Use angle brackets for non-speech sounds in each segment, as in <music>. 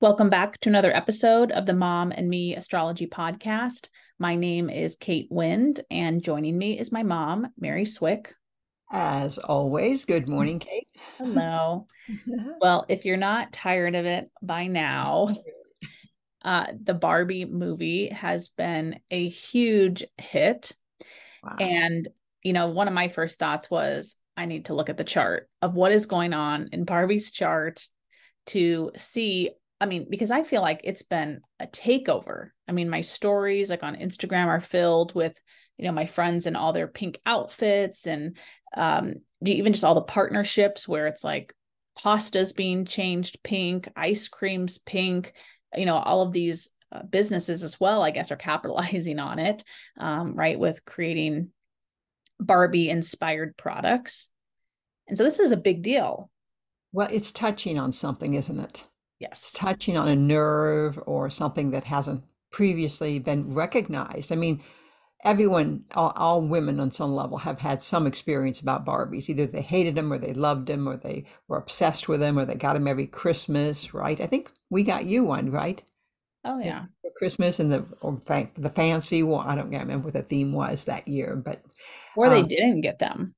Welcome back to another episode of the Mom and Me Astrology Podcast. My name is Kate Wind, and joining me is my mom, Mary Swick. As always, good morning, <laughs> Kate. Hello. <laughs> well, if you're not tired of it by now, uh, the Barbie movie has been a huge hit. Wow. And, you know, one of my first thoughts was I need to look at the chart of what is going on in Barbie's chart to see I mean, because I feel like it's been a takeover. I mean, my stories like on Instagram are filled with, you know, my friends and all their pink outfits and um, even just all the partnerships where it's like pastas being changed pink, ice creams pink, you know, all of these uh, businesses as well, I guess, are <laughs> capitalizing on it, um, right? With creating Barbie inspired products. And so this is a big deal. Well, it's touching on something, isn't it? Yes. touching on a nerve or something that hasn't previously been recognized. I mean, everyone, all, all, women on some level have had some experience about Barbies. Either they hated them or they loved them or they were obsessed with them or they got them every Christmas, right? I think we got you one, right? Oh, yeah. For Christmas and the or the fancy one. I don't remember what the theme was that year, but. Or they um, didn't get them.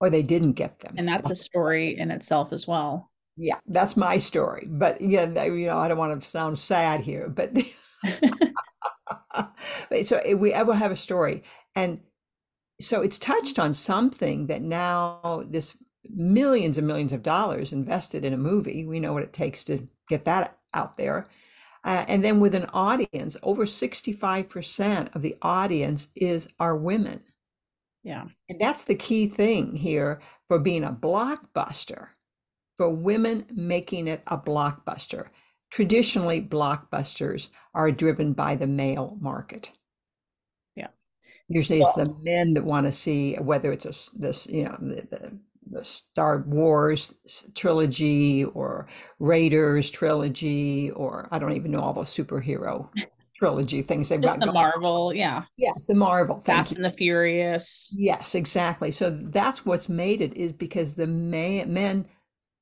Or they didn't get them. And that's a story in itself as well yeah, that's my story. But yeah, you know, I don't want to sound sad here, <laughs> <laughs> but so if we ever have a story, and so it's touched on something that now this millions and millions of dollars invested in a movie. We know what it takes to get that out there. Uh, and then with an audience, over 65% of the audience is are women. Yeah. And that's the key thing here for being a blockbuster for women making it a blockbuster. Traditionally, blockbusters are driven by the male market. Yeah. Usually well, it's the men that want to see whether it's a, this, you know, the, the, the Star Wars trilogy or Raiders trilogy, or I don't even know all those superhero trilogy things they've got. The Marvel, yeah. Yes, the Marvel. Fast and the Furious. Yes, exactly. So that's what's made it is because the man, men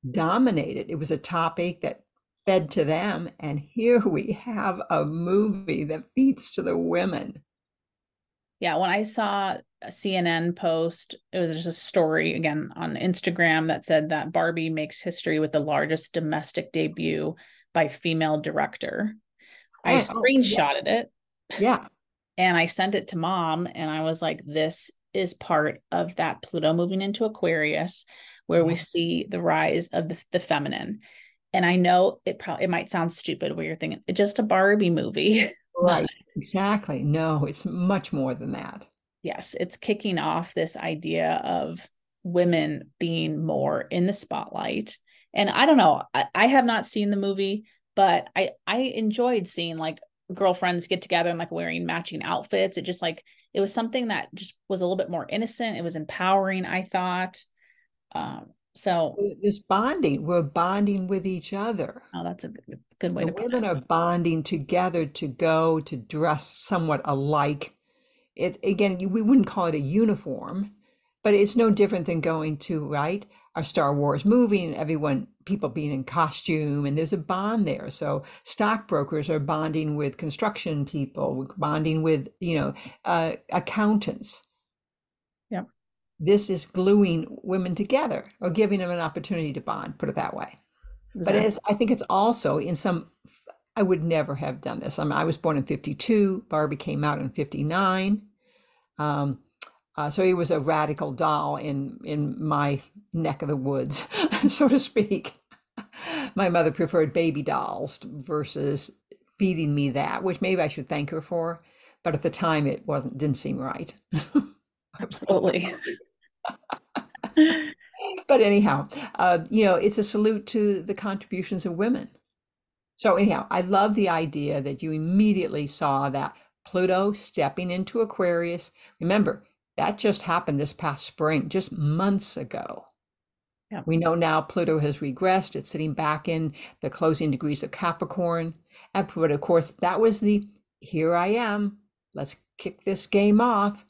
dominated. It was a topic that fed to them. And here we have a movie that feeds to the women. Yeah, when I saw a CNN post, it was just a story again on Instagram that said that Barbie makes history with the largest domestic debut by female director. I oh, screenshotted yeah. it. Yeah. And I sent it to mom and I was like, this is part of that Pluto moving into Aquarius where we mm-hmm. see the rise of the, the feminine. And I know it probably it might sound stupid where you're thinking it's just a Barbie movie. <laughs> Right. exactly. No, it's much more than that. Yes, it's kicking off this idea of women being more in the spotlight. And I don't know, I, I have not seen the movie, but I I enjoyed seeing like girlfriends get together and like wearing matching outfits. It just like it was something that just was a little bit more innocent. It was empowering, I thought. Um, so this bonding, we're bonding with each other. Oh, that's a good, good way the to women are bonding together to go to dress somewhat alike. It again, we wouldn't call it a uniform, but it's no different than going to right a Star Wars movie and everyone people being in costume and there's a bond there. So stockbrokers are bonding with construction people, bonding with you know uh, accountants Yeah. this is gluing women together or giving them an opportunity to bond, put it that way. Exactly. But I think it's also in some, I would never have done this. I mean, I was born in 52, Barbie came out in 59. Um, uh, so he was a radical doll in, in my neck of the woods, <laughs> so to speak. My mother preferred baby dolls versus feeding me that, which maybe I should thank her for. But at the time, it wasn't didn't seem right. <laughs> Absolutely. but anyhow, uh, you know, it's a salute to the contributions of women. So anyhow, I love the idea that you immediately saw that Pluto stepping into Aquarius. Remember, that just happened this past spring, just months ago. Yeah. We know now Pluto has regressed. It's sitting back in the closing degrees of Capricorn. And, but of course, that was the here I am. Let's kick this game off.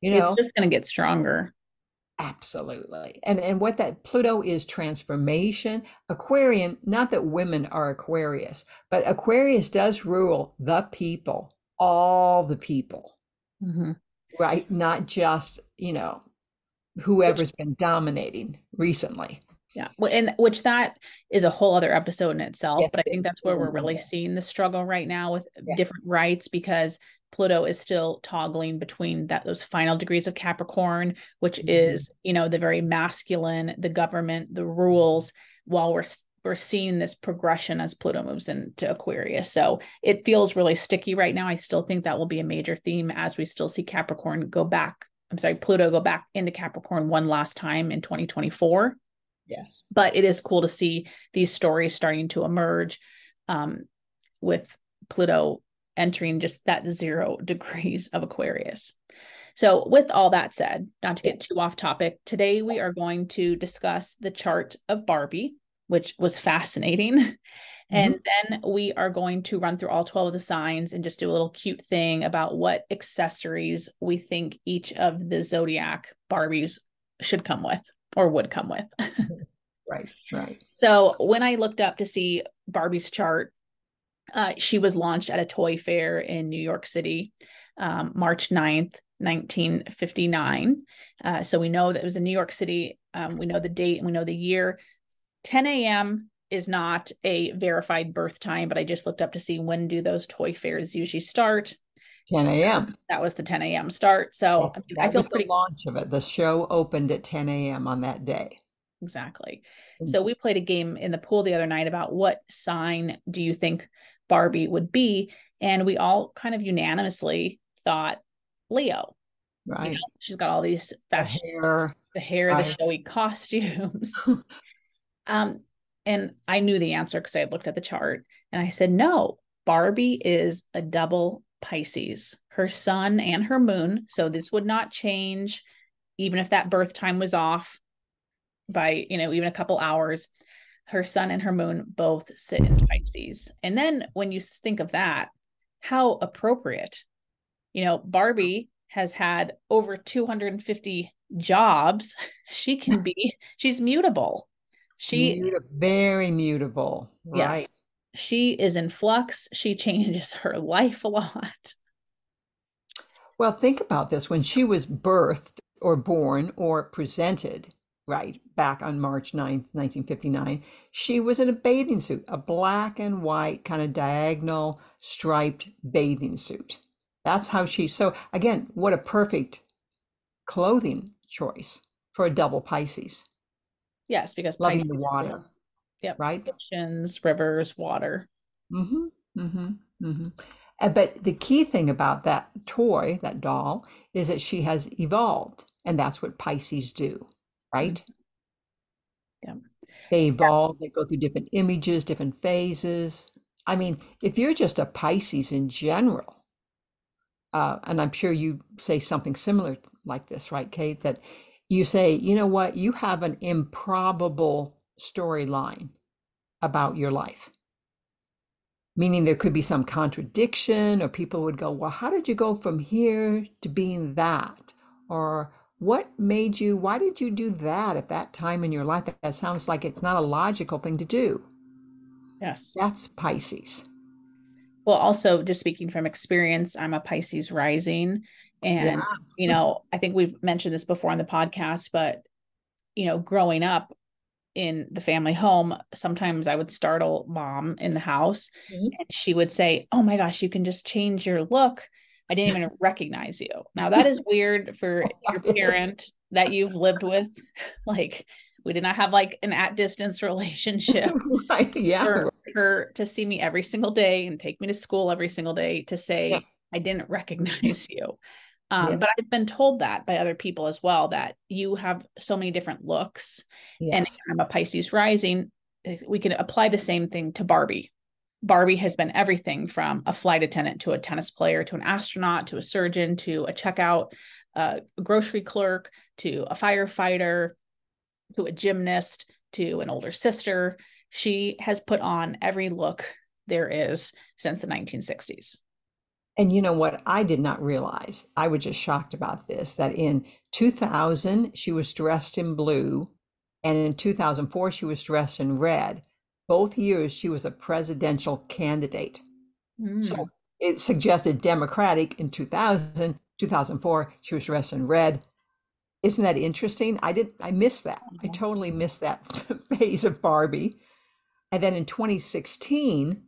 You know, it's just going to get stronger. Absolutely. And and what that Pluto is transformation. Aquarian, not that women are Aquarius, but Aquarius does rule the people, all the people. Mm-hmm. Right? Not just, you know, whoever's been dominating recently. Yeah. Well, and which that is a whole other episode in itself. Yes, but I think that's where we're really seeing the struggle right now with different rights because Pluto is still toggling between that those final degrees of Capricorn, which mm-hmm. is, you know, the very masculine, the government, the rules, while we're we're seeing this progression as Pluto moves into Aquarius. So it feels really sticky right now. I still think that will be a major theme as we still see Capricorn go back. I'm sorry, Pluto go back into Capricorn one last time in 2024. Yes. But it is cool to see these stories starting to emerge um, with Pluto entering just that zero <laughs> degrees of Aquarius. So, with all that said, not to get too off topic, today we are going to discuss the chart of Barbie, which was fascinating. <laughs> Mm-hmm. And then we are going to run through all 12 of the signs and just do a little cute thing about what accessories we think each of the zodiac Barbies should come with or would come with. <laughs> right, right. So, when I looked up to see Barbie's chart, uh, she was launched at a toy fair in New York City, um, March 9th, 1959. Uh, so we know that it was in New York City. Um, we know the date and we know the year. 10 a.m. is not a verified birth time, but I just looked up to see when do those toy fairs usually start. 10 a.m. That was the 10 a.m. start. So I, mean, I feel pretty... the launch of it. The show opened at 10 a.m. on that day. Exactly. Mm-hmm. So we played a game in the pool the other night about what sign do you think Barbie would be. And we all kind of unanimously thought Leo. Right. You know, she's got all these fashion, the hair, the, hair, right. the showy costumes. <laughs> um, and I knew the answer because I had looked at the chart and I said, no, Barbie is a double Pisces, her sun and her moon. So this would not change even if that birth time was off by, you know, even a couple hours her sun and her moon both sit in Pisces. And then when you think of that, how appropriate. You know, Barbie has had over 250 jobs. <laughs> She can be, she's mutable. She very mutable. Right. Yes, she is in flux. She changes her life a lot. Well, think about this. When she was birthed or born or presented, right, back on March 9th, 1959, she was in a bathing suit, a black and white kind of diagonal striped bathing suit. That's how she, so again, what a perfect clothing choice for a double Pisces. Yes, because loving the water. Yep. Right? Oceans, rivers, water. Mm-hmm. Mm-hmm. Mm-hmm. but the key thing about that toy, that doll, is that she has evolved. And that's what Pisces do right? Yeah. They evolve, they go through different images, different phases. I mean, if you're just a Pisces in general, uh, and I'm sure you say something similar like this, right, Kate? That you say, you know what, you have an improbable storyline about your life. Meaning there could be some contradiction, or people would go, well, how did you go from here to being that? Or what made you, why did you do that at that time in your life? That sounds like it's not a logical thing to do. Yes. That's Pisces. Well, also, just speaking from experience, I'm a Pisces rising. And, yeah. you know, I think we've mentioned this before on the podcast, but, you know, growing up in the family home, sometimes I would startle mom in the house mm-hmm. and she would say, Oh my gosh, you can just change your look I didn't even recognize you. Now that is weird for your parent that you've lived with. <laughs> Like we did not have like an at distance relationship. <laughs> right. Yeah. For her to see me every single day and take me to school every single day to say, yeah. I didn't recognize you. Um, yeah. But I've been told that by other people as well that you have so many different looks. Yes. And I'm a Pisces rising. We can apply the same thing to Barbie. Barbie has been everything from a flight attendant to a tennis player to an astronaut to a surgeon to a checkout, a grocery clerk to a firefighter to a gymnast to an older sister. She has put on every look there is since the 1960s. And you know what? I did not realize. I was just shocked about this that in 2000, she was dressed in blue, and in 2004, she was dressed in red. Both years, she was a presidential candidate. Mm. So it suggested Democratic in 2000, 2004, she was dressed in red. Isn't that interesting? I didn't, I missed that. I totally missed that <laughs> phase of Barbie. And then in 2016,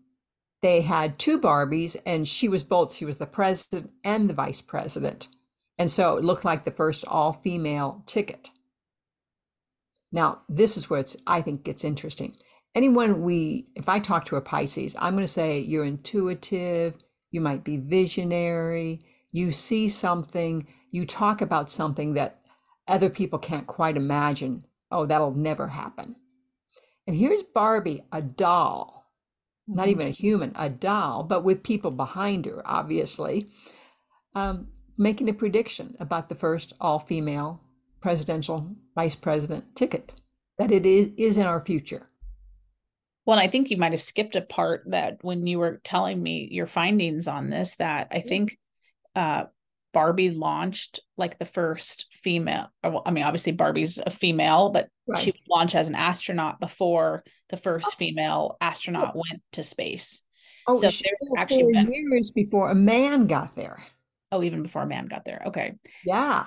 they had two Barbies, and she was both. She was the president and the vice president. And so it looked like the first all female ticket. Now, this is where it's, I think, gets interesting. Anyone we, if I talk to a Pisces, I'm going to say you're intuitive, you might be visionary, you see something, you talk about something that other people can't quite imagine. Oh, that'll never happen. And here's Barbie, a doll not mm-hmm. even a human, a doll, but with people behind her, obviously, um, making a prediction about the first all female presidential vice president ticket, that it is, is in our future. Well, I think you might have skipped a part that when you were telling me your findings on this, that I think uh, Barbie launched like the first female. I mean, obviously Barbie's a female, but right. she launched as an astronaut before the first oh. female astronaut oh. went to space. Oh, so actually been, years before a man got there. Oh, even before a man got there. Okay. Yeah.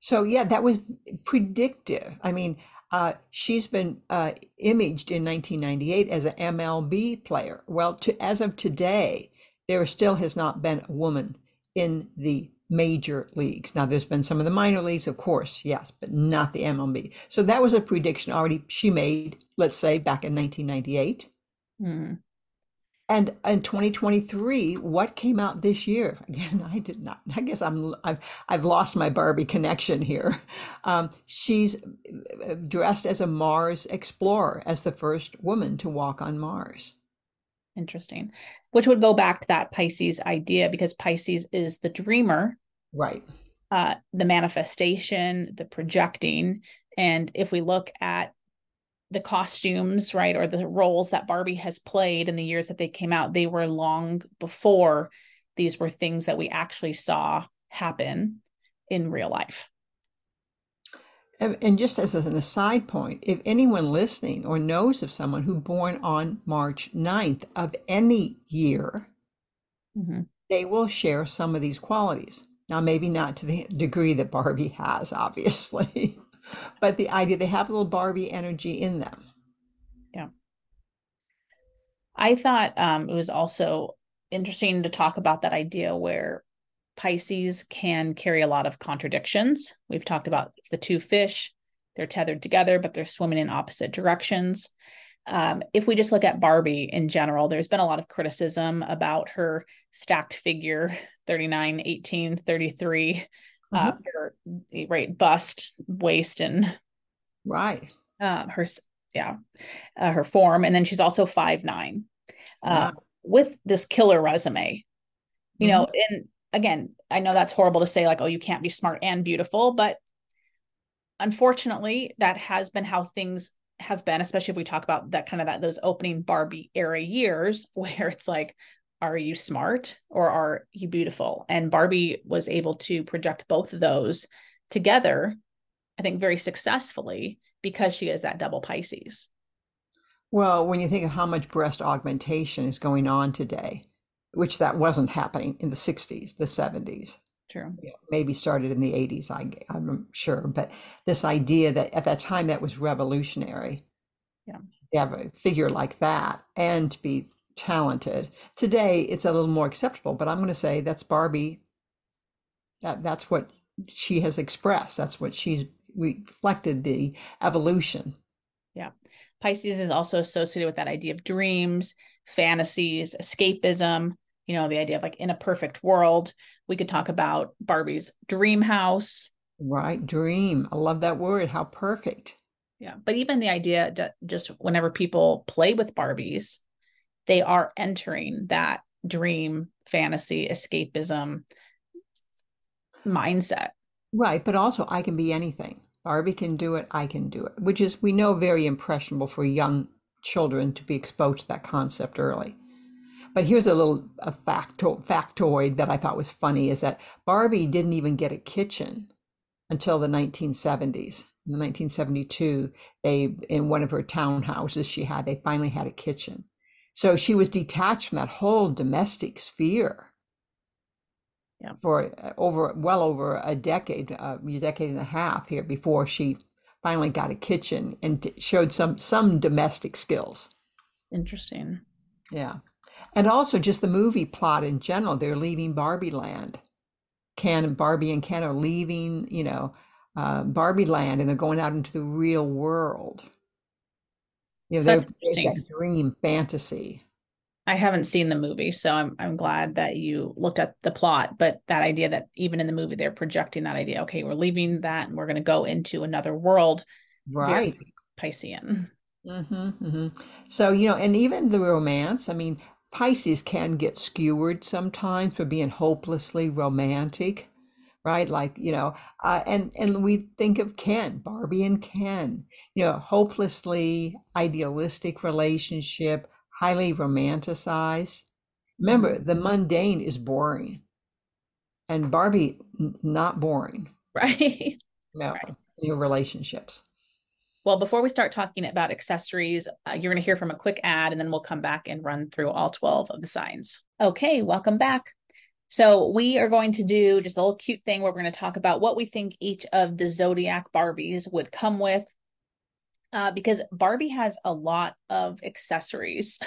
So yeah, that was predictive. I mean, uh, she's been uh, imaged in 1998 as an MLB player. Well, to, as of today, there still has not been a woman in the major leagues. Now, there's been some of the minor leagues, of course, yes, but not the MLB. So that was a prediction already she made, let's say, back in 1998. Mm. And in 2023, what came out this year? <laughs> Again, I did not. I guess I'm. I've I've lost my Barbie connection here. <laughs> Um, she's uh, dressed as a Mars explorer, as the first woman to walk on Mars. Interesting. Which would go back to that Pisces idea because Pisces is the dreamer. Right. Uh, the manifestation, the projecting. And if we look at the costumes, right, or the roles that Barbie has played in the years that they came out, they were long before these were things that we actually saw happen in real life. And just as an aside point, if anyone listening or knows of someone who born on March 9th of any year, mm-hmm. they will share some of these qualities. Now, maybe not to the degree that Barbie has, obviously, <laughs> but the idea they have a little Barbie energy in them. Yeah. I thought um, it was also interesting to talk about that idea where Pisces can carry a lot of contradictions. We've talked about the two fish, they're tethered together, but they're swimming in opposite directions. Um, if we just look at Barbie in general, there's been a lot of criticism about her stacked figure 39, 18, 33, uh, mm-hmm. uh, right bust, waist, and right. Uh, her, yeah, uh, her form. And then she's also five nine uh, with this killer resume. You mm-hmm. know, and again, I know that's horrible to say, like, oh, you can't be smart and beautiful, but unfortunately, that has been how things have been, especially if we talk about that kind of that those opening Barbie era years <laughs> where it's like, are you smart or are you beautiful? And Barbie was able to project both of those together, I think very successfully because she is that double Pisces. Well, when you think of how much breast augmentation is going on today, which that wasn't happening in the 60s, the 70s. True. maybe started in the 80s, I, I'm sure. But this idea that at that time that was revolutionary. Yeah. To have a figure like that and to be talented. Today, it's a little more acceptable, but I'm going to say that's Barbie. That, that's what she has expressed. That's what she's reflected the evolution. Yeah. Pisces is also associated with that idea of dreams, fantasies, escapism, you know, the idea of like in a perfect world. We could talk about Barbie's dream house. Right. Dream. I love that word. How perfect. Yeah. But even the idea that just whenever people play with Barbies, they are entering that dream, fantasy, escapism mindset. Right. But also, I can be anything. Barbie can do it. I can do it, which is, we know, very impressionable for young children to be exposed to that concept early. But here's a little a facto, factoid that I thought was funny is that Barbie didn't even get a kitchen until the 1970s. In 1972, they in one of her townhouses she had, they finally had a kitchen. So she was detached from that whole domestic sphere yeah. for uh, over well over a decade, uh, a decade and a half here before she finally got a kitchen and showed some some domestic skills. Interesting. Yeah. And also just the movie plot in general, they're leaving Barbie land. Ken and Barbie and Ken are leaving, you know, uh, Barbie land and they're going out into the real world. You know, they're that dream fantasy. I haven't seen the movie, so I'm I'm glad that you looked at the plot. But that idea that even in the movie they're projecting that idea, okay, we're leaving that and we're going to go into another world, right? Piscean. Mm-hmm, mm-hmm. So you know, and even the romance. I mean, Pisces can get skewered sometimes for being hopelessly romantic right? Like, you know, uh, and and we think of Ken, Barbie and Ken, you know, hopelessly idealistic relationship, highly romanticized. Remember, mm-hmm. the mundane is boring, and Barbie n- not boring, right? No, <laughs> right. your relationships. Well, before we start talking about accessories, uh, you're going to hear from a quick ad and then we'll come back and run through all 12 of the signs. Okay, welcome back. So we are going to do just a little cute thing where we're going to talk about what we think each of the Zodiac Barbies would come with. Uh, because Barbie has a lot of accessories.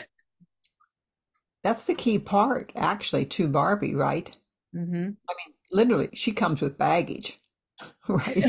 <laughs> That's the key part, actually, to Barbie, right? Mm-hmm. I mean, literally, she comes with baggage, <laughs> <laughs> right?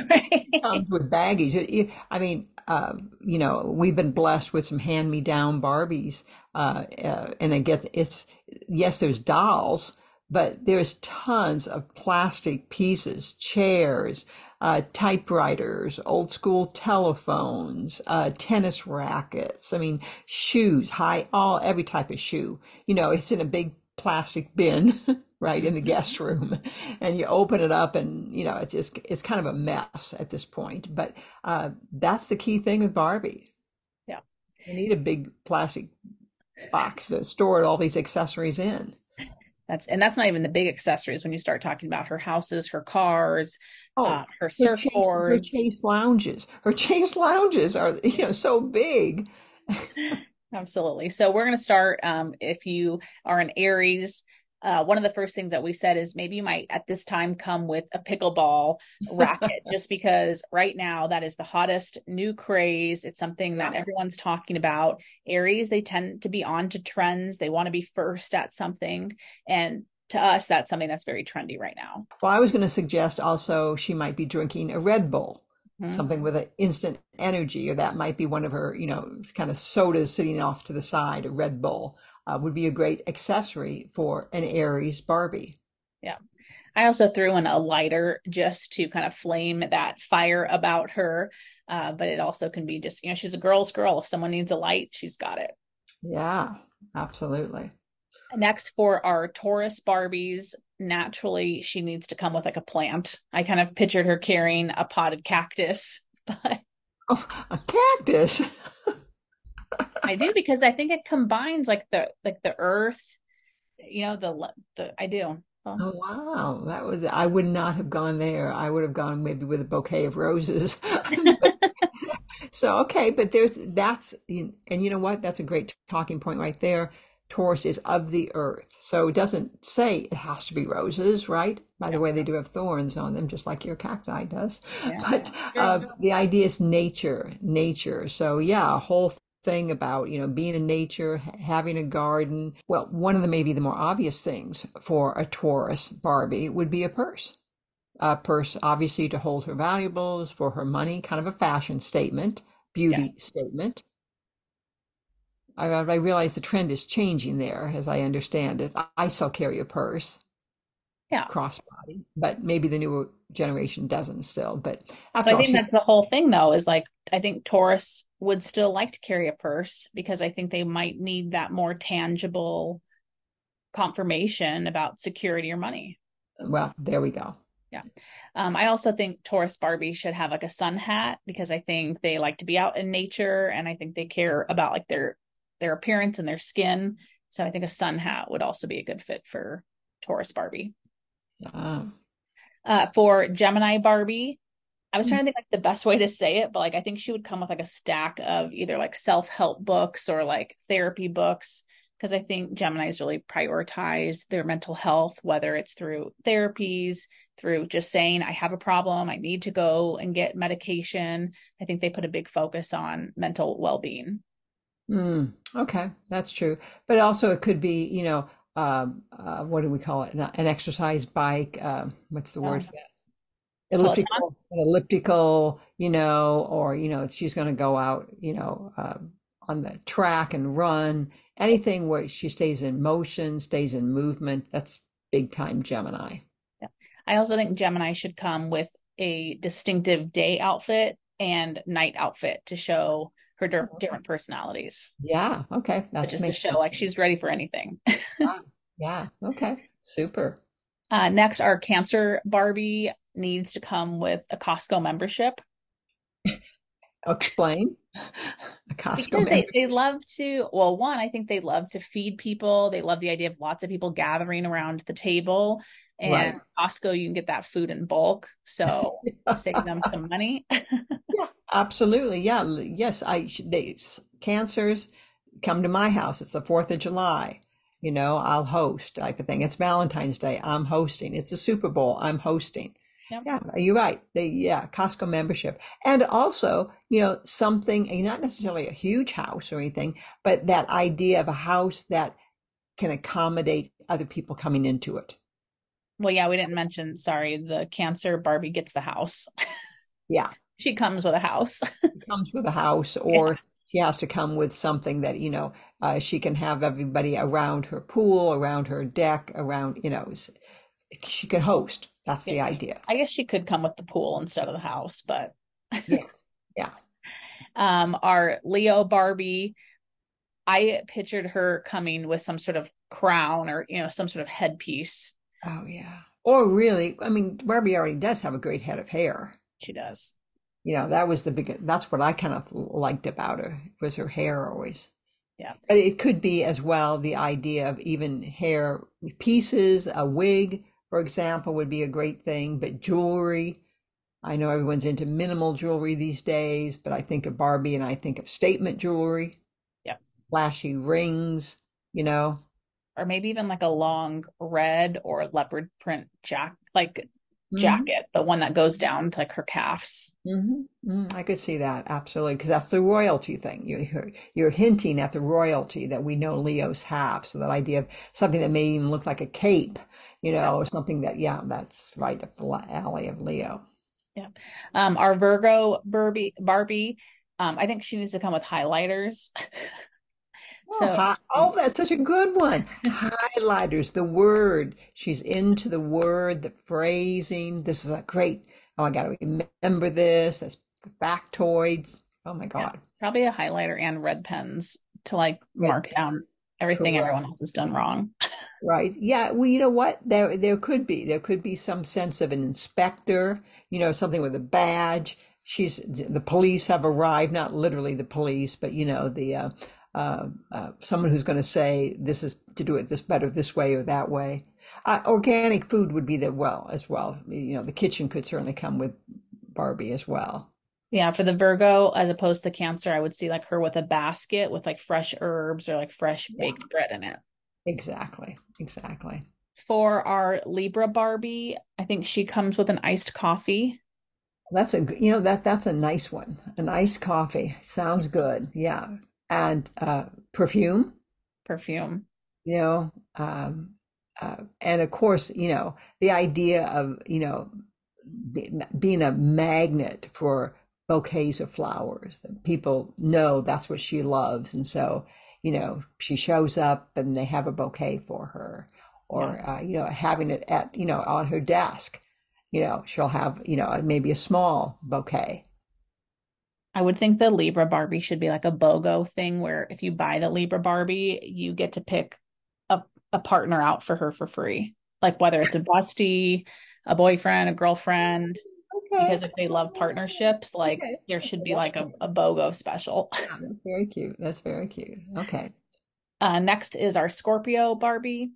comes with baggage. I mean, uh, you know, we've been blessed with some hand-me-down Barbies, uh, uh, and I get it's yes, there's dolls, but there's tons of plastic pieces, chairs, uh, typewriters, old school telephones, uh, tennis rackets. I mean, shoes, high, all, every type of shoe. You know, it's in a big plastic bin, <laughs> right, in the mm-hmm. guest room. And you open it up and, you know, it's just, it's kind of a mess at this point. But uh, that's the key thing with Barbie. Yeah. You need a big plastic box to store all these accessories in. That's and that's not even the big accessories when you start talking about her houses, her cars, oh, uh, her surfboards, her chase lounges. Her chase lounges are you know so big. <laughs> Absolutely. So we're going to start. Um, if you are an Aries, uh, one of the first things that we said is maybe you might at this time come with a pickleball racket, <laughs> just because right now that is the hottest new craze. It's something that everyone's talking about. Aries, they tend to be on to trends. They want to be first at something. And to us, that's something that's very trendy right now. Well, I was going to suggest also she might be drinking a Red Bull. Mm-hmm. Something with an instant energy, or that might be one of her, you know, kind of sodas sitting off to the side, a Red Bull uh, would be a great accessory for an Aries Barbie. Yeah. I also threw in a lighter just to kind of flame that fire about her. Uh, but it also can be just, you know, she's a girl's girl. If someone needs a light, she's got it. Yeah, absolutely. Next, for our Taurus Barbies, naturally she needs to come with like a plant. I kind of pictured her carrying a potted cactus, <laughs> but oh, a cactus. I do because I think it combines like the like the earth, you know, the the I do. Well, oh wow, that was I would not have gone there. I would have gone maybe with a bouquet of roses. <laughs> so okay, but there's that's and you know what? That's a great talking point right there. Taurus is of the earth, so it doesn't say it has to be roses, right? By the way, they do have thorns on them, just like your cacti does. Yeah. <laughs> But uh, the idea is nature, nature. So yeah, a whole thing about, you know, being in nature, having a garden. Well, one of the maybe the more obvious things for a Taurus Barbie would be a purse. A purse, obviously, to hold her valuables, for her money, kind of a fashion statement, beauty yes. statement. I, I realize the trend is changing there, as I understand it. I, I still carry a purse, yeah, crossbody, but maybe the newer generation doesn't still. But after I all, think that's the whole thing, though. Is like I think Taurus would still like to carry a purse because I think they might need that more tangible confirmation about security or money. Well, there we go. Yeah. Um, I also think Taurus Barbie should have like a sun hat because I think they like to be out in nature and I think they care about like their their appearance and their skin. So I think a sun hat would also be a good fit for Taurus Barbie. Yeah. Uh, for Gemini Barbie, I was trying to think like the best way to say it, but like I think she would come with like a stack of either like self help books or like therapy books because I think Geminis really prioritize their mental health, whether it's through therapies, through just saying, I have a problem, I need to go and get medication. I think they put a big focus on mental well being. Mm, okay, that's true. But also, it could be, you know, um, uh, what do we call it? An exercise bike. Uh, what's the word for that? Elliptical, elliptical, you know, or you know, she's going to go out, you know, uh, on the track and run. Anything where she stays in motion, stays in movement. That's big time Gemini. Yeah. I also think Gemini should come with a distinctive day outfit and night outfit to show her oh, different personalities. Yeah. Okay. That's just to show sense. like she's ready for anything. yeah. <laughs> yeah. Okay. Super. Uh, next, our Cancer Barbie needs to come with a Costco membership. Explain. A Costco they, they love to, well, one, I think they love to feed people. They love the idea of lots of people gathering around the table. And right. Costco, you can get that food in bulk. So <laughs> save them some money. <laughs> absolutely. Yeah. Yes. I, they, cancers come to my house. It's the 4th of July you know, I'll host type of thing. It's Valentine's Day. I'm hosting. It's a Super Bowl. I'm hosting. Yep. Yeah, you're right. They, yeah, Costco membership. And also, you know, something, not necessarily a huge house or anything, but that idea of a house that can accommodate other people coming into it. Well, yeah, we didn't mention, sorry, the cancer Barbie gets the house. Yeah. She comes with a house. <laughs> comes with a house or yeah. she has to come with something that, you know, uh, she can have everybody around her pool, around her deck, around, you know, she can host. That's yeah. the idea. I guess she could come with the pool instead of the house, but <laughs> yeah, yeah. um, our Leo Barbie, I pictured her coming with some sort of crown or you know some sort of headpiece. Oh yeah. Or really, I mean, Barbie already does have a great head of hair. She does. You know, that was the big. That's what I kind of liked about her was her hair always. Yeah. But it could be as well the idea of even hair pieces, a wig, for example, would be a great thing. But jewelry, I know everyone's into minimal jewelry these days, but I think of Barbie and I think of statement jewelry. Yeah. Flashy rings, you know. Or maybe even like a long red or leopard print jack like mm-hmm. jacket, the one that goes down to like her calves. Mm-hmm. Mm-hmm. I could see that absolutely because that's the royalty thing. You're you're hinting at the royalty that we know Leos have. So that idea of something that may even look like a cape you know, or something that, yeah, that's right up the alley of Leo. Yeah. Um, our Virgo Barbie, Barbie, um, I think she needs to come with highlighters. <laughs> Oh, so, hi- oh, that's such a good one. Highlighters, the word. She's into the word, the phrasing. This is a great. Oh, I got to remember this. That's factoids. Oh my god. Yeah, probably a highlighter and red pens to like mark down everything Correct. everyone else has done wrong. right. Yeah. Well, you know what? There, there could be, there could be some sense of an inspector, you know, something with a badge. She's, the police have arrived, not literally the police, but, you know, the, uh, uh, uh, someone who's going to say this is to do it this better this way or that way. Uh, organic food would be there well as well. You know, the kitchen could certainly come with Barbie as well. Yeah, for the Virgo, as opposed to Cancer, I would see like her with a basket with like fresh herbs or like fresh baked yeah. bread in it. Exactly. Exactly. For our Libra Barbie, I think she comes with an iced coffee. That's a you know that that's a nice one. An iced coffee sounds good. Yeah, and uh, perfume. Perfume. You know, um, uh, and of course, you know the idea of you know being a magnet for bouquets of flowers that people know that's what she loves and so you know, she shows up and they have a bouquet for her, or yeah. uh, you know, having it at you know on her desk. You know, she'll have you know maybe a small bouquet. I would think the Libra Barbie should be like a BOGO thing where if you buy the Libra Barbie, you get to pick a, a partner out for her for free. Like whether it's a busty, a boyfriend, a girlfriend, okay. because if they love partnerships, like okay. there should be like a, a BOGO special. Yeah, that's very cute. That's very cute. Okay. Uh, next is our Scorpio Barbie.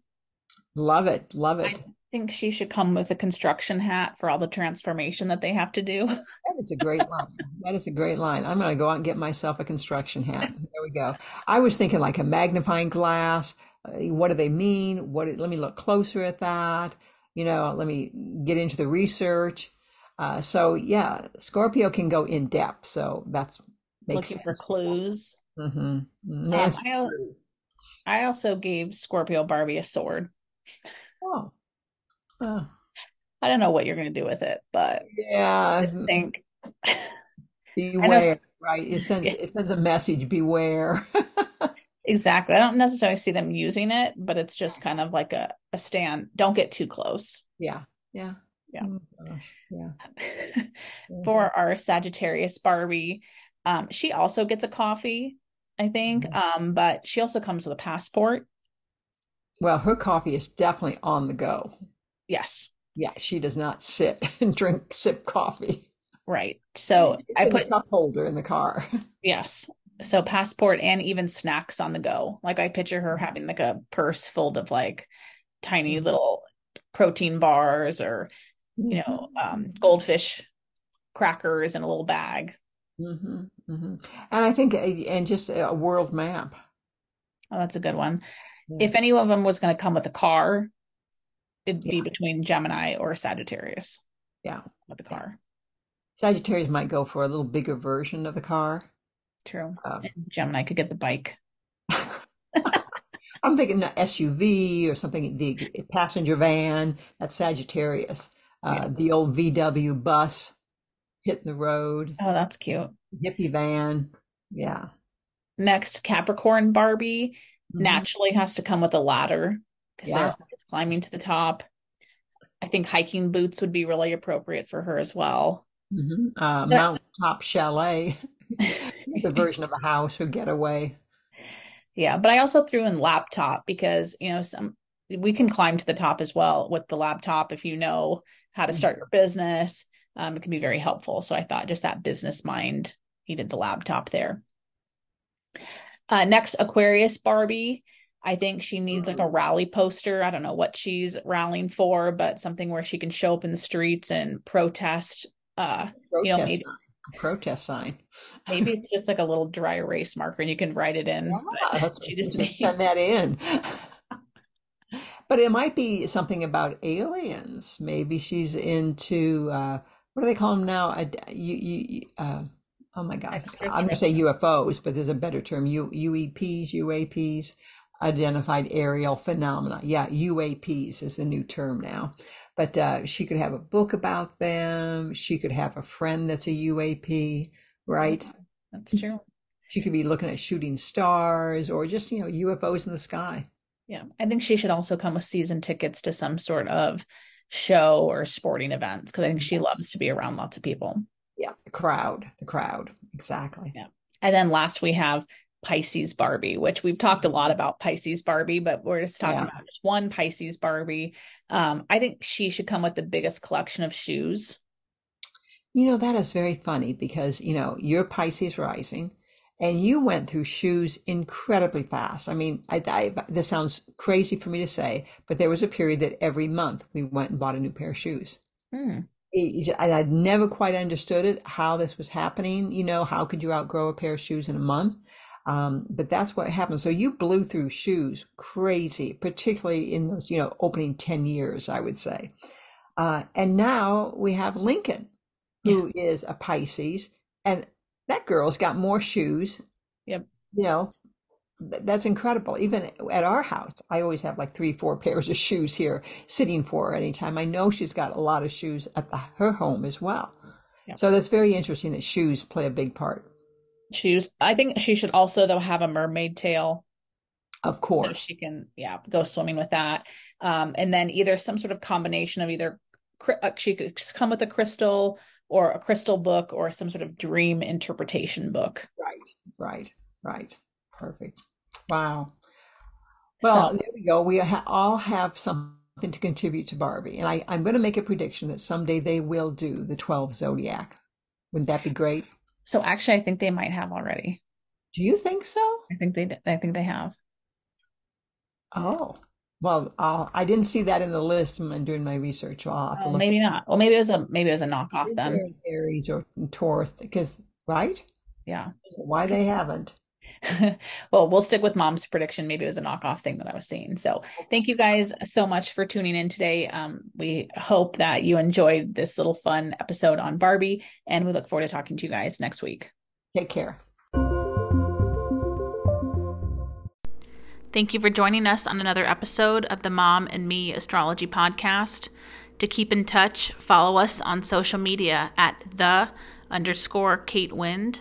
Love it. Love it. I think she should come with a construction hat for all the transformation that they have to do. <laughs> That's a great line. That is a great line. I'm going to go out and get myself a construction hat. <laughs> There we go. I was thinking like a magnifying glass. Uh, what do they mean? What? Let me look closer at that. You know, let me get into the research. Uh, so yeah, Scorpio can go in depth. So that's makes looking sense. for clues. Mm-hmm. Um, I, I, also gave Scorpio Barbie a sword. Oh. I don't know what you're going to do with it, but yeah, I think <laughs> beware. right? It sends it sends a message. Beware. <laughs> exactly. I don't necessarily see them using it, but it's just kind of like a a stand. Don't get too close. Yeah. Yeah yeah oh, yeah <laughs> for our sagittarius barbie um she also gets a coffee i think mm-hmm. um but she also comes with a passport well her coffee is definitely on the go yes yeah she does not sit <laughs> and drink sip coffee right so it's i put a cup holder in the car <laughs> yes so passport and even snacks on the go like i picture her having like a purse filled of like tiny mm-hmm. little protein bars or you know, um, goldfish crackers in a little bag. Mm-hmm, mm-hmm. And I think, and just a world map. Oh, that's a good one. Yeah. If any of them was going to come with a car, it'd yeah. be between Gemini or Sagittarius. Yeah. With the car. Sagittarius might go for a little bigger version of the car. True. Um, Gemini could get the bike. <laughs> I'm thinking an SUV or something, the passenger van. That's Sagittarius uh, the old VW bus hitting the road. Oh, that's cute. Hippie van. Yeah. Next, Capricorn Barbie mm-hmm. naturally has to come with a ladder because yeah. it's climbing to the top. I think hiking boots would be really appropriate for her as well. Mm-hmm. Uh, mountaintop chalet, <laughs> the version of a house or getaway. Yeah, but I also threw in laptop because you know some we can climb to the top as well with the laptop if you know how to start your business. Um, it can be very helpful. So I thought just that business mind needed the laptop there. Uh, next, Aquarius Barbie. I think she needs like a rally poster. I don't know what she's rallying for, but something where she can show up in the streets and protest. Uh, protest you know, maybe, sign. protest sign. maybe <laughs> it's just like a little dry erase marker, and you can write it in. Yeah, that's, <laughs> send that in. <laughs> But it might be something about aliens. Maybe she's into uh, what do they call them now? Uh, you, you, uh, oh my God, I'm going to say UFOs, but there's a better term: U, UEPs, UAPs, identified aerial phenomena. Yeah, UAPs is the new term now. But uh, she could have a book about them. She could have a friend that's a UAP, right? That's true. She could be looking at shooting stars or just you know UFOs in the sky. Yeah. I think she should also come with season tickets to some sort of show or sporting events because I think she loves to be around lots of people. Yeah. The crowd, the crowd. Exactly. Yeah. And then last we have Pisces Barbie, which we've talked a lot about Pisces Barbie, but we're just talking yeah. about just one Pisces Barbie. Um, I think she should come with the biggest collection of shoes. You know, that is very funny because, you know, you're Pisces rising and you went through shoes incredibly fast. I mean, I, I, this sounds crazy for me to say, but there was a period that every month we went and bought a new pair of shoes. Hmm. I'd never quite understood it, how this was happening. You know, how could you outgrow a pair of shoes in a month? Um, but that's what happened. So you blew through shoes crazy, particularly in those, you know, opening 10 years, I would say. Uh, and now we have Lincoln, who yeah. is a Pisces. And that girl's got more shoes. Yep. You know, that's incredible. Even at our house, I always have like three, four <laughs> pairs of shoes here sitting for her anytime. I know she's got a lot of shoes at the, her home as well. Yep. So that's very interesting that shoes play a big part. Shoes. I think she should also though have a mermaid tail Of course. So she can, yeah, go swimming with that. Um, and then either some sort of combination of either uh, she could come with a crystal or a crystal book or some sort of dream interpretation book. Right, right, right. Perfect. Wow. Well, so, there we go. We ha- all have something to contribute to Barbie. And I, I'm going to make a prediction that someday they will do the 12 Zodiac. Wouldn't that be great? So actually, I think they might have already. Do you think so? I think they. I think they have. Oh, well, I'll, I did not see that in the list when doing my research. Well, I'll have to oh, maybe not. Well, maybe it was a maybe it was a knockoff then. Aries or Taurus, because right? Yeah. Why they haven't? <laughs> well, we'll stick with mom's prediction. Maybe it was a knockoff thing that I was seeing. So thank you guys so much for tuning in today. Um, we hope that you enjoyed this little fun episode on Barbie, and we look forward to talking to you guys next week. Take care. Thank you for joining us on another episode of the Mom and Me Astrology Podcast. To keep in touch, follow us on social media at the underscore Kate Wind.